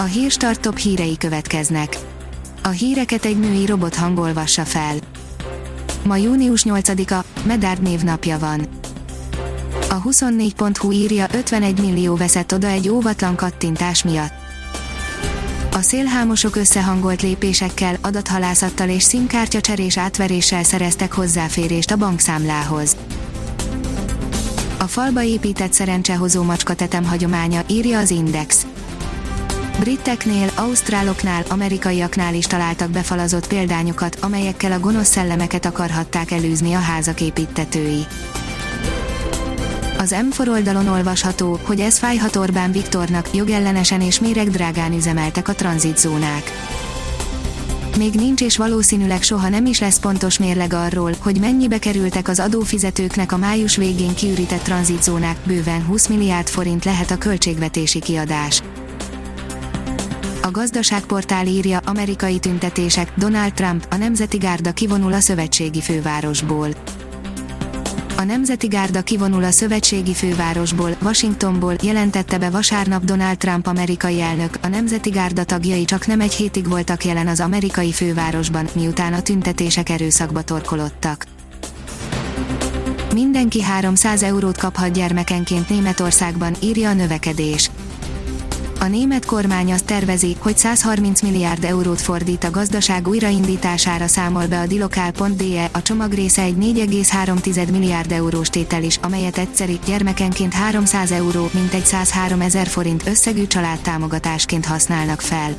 A hírstart top hírei következnek. A híreket egy női robot hangolvassa fel. Ma június 8-a, Medárd névnapja van. A 24.hu írja 51 millió veszett oda egy óvatlan kattintás miatt. A szélhámosok összehangolt lépésésekkel, adathalászattal és szimkártya cserés átveréssel szereztek hozzáférést a bankszámlához. A falba épített szerencsehozó macska tetem hagyománya, írja az Index. Briteknél, ausztráloknál, amerikaiaknál is találtak befalazott példányokat, amelyekkel a gonosz szellemeket akarhatták elűzni a házak építetői. Az M4 oldalon olvasható, hogy ez fájhat Orbán Viktornak, jogellenesen és drágán üzemeltek a tranzitzónák. Még nincs és valószínűleg soha nem is lesz pontos mérleg arról, hogy mennyibe kerültek az adófizetőknek a május végén kiürített tranzitzónák, bőven 20 milliárd forint lehet a költségvetési kiadás. A gazdaságportál írja, amerikai tüntetések, Donald Trump, a Nemzeti Gárda kivonul a szövetségi fővárosból. A Nemzeti Gárda kivonul a szövetségi fővárosból, Washingtonból, jelentette be vasárnap Donald Trump amerikai elnök, a Nemzeti Gárda tagjai csak nem egy hétig voltak jelen az amerikai fővárosban, miután a tüntetések erőszakba torkolottak. Mindenki 300 eurót kaphat gyermekenként Németországban, írja a növekedés. A német kormány azt tervezi, hogy 130 milliárd eurót fordít a gazdaság újraindítására számol be a dilokál.de, a csomag része egy 4,3 milliárd eurós tétel is, amelyet egyszeri, gyermekenként 300 euró, mint egy 103 ezer forint összegű családtámogatásként használnak fel.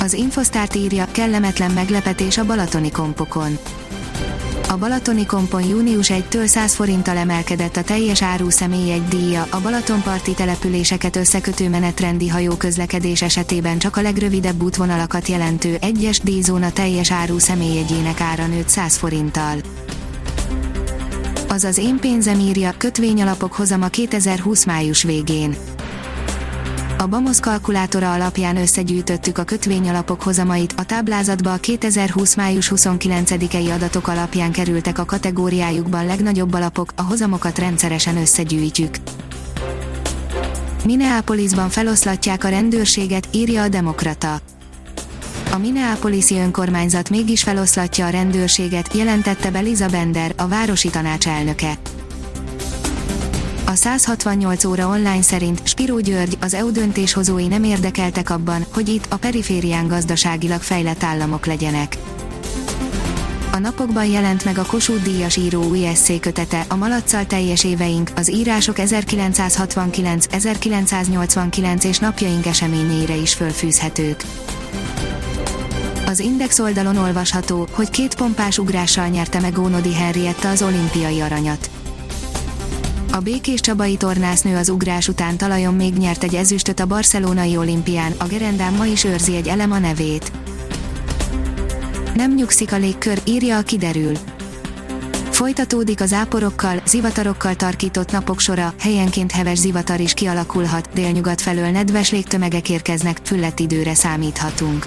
Az Infosztárt írja, kellemetlen meglepetés a balatoni kompokon a Balatoni kompon június 1-től 100 forinttal emelkedett a teljes áru egy díja, a Balatonparti településeket összekötő menetrendi hajó közlekedés esetében csak a legrövidebb útvonalakat jelentő egyes díjzóna teljes áru személyegyének ára nőtt 100 forinttal. Az az én pénzem írja, kötvényalapok hozama 2020 május végén. A BAMOS kalkulátora alapján összegyűjtöttük a kötvényalapok hozamait, a táblázatba a 2020. május 29-i adatok alapján kerültek a kategóriájukban legnagyobb alapok, a hozamokat rendszeresen összegyűjtjük. Minneapolisban feloszlatják a rendőrséget, írja a Demokrata. A Minneapolisi önkormányzat mégis feloszlatja a rendőrséget, jelentette be Liza Bender, a városi tanács elnöke. A 168 óra online szerint Spiró György, az EU döntéshozói nem érdekeltek abban, hogy itt a periférián gazdaságilag fejlett államok legyenek. A napokban jelent meg a Kossuth Díjas író új kötete, a Malacsal teljes éveink, az írások 1969, 1989 és napjaink eseményeire is fölfűzhetők. Az Index oldalon olvasható, hogy két pompás ugrással nyerte meg Ónodi Henrietta az olimpiai aranyat. A Békés Csabai tornásznő az ugrás után talajon még nyert egy ezüstöt a barcelonai olimpián, a gerendán ma is őrzi egy elem a nevét. Nem nyugszik a légkör, írja a kiderül. Folytatódik az áporokkal, zivatarokkal tarkított napok sora, helyenként heves zivatar is kialakulhat, délnyugat felől nedves légtömegek érkeznek, füllett időre számíthatunk.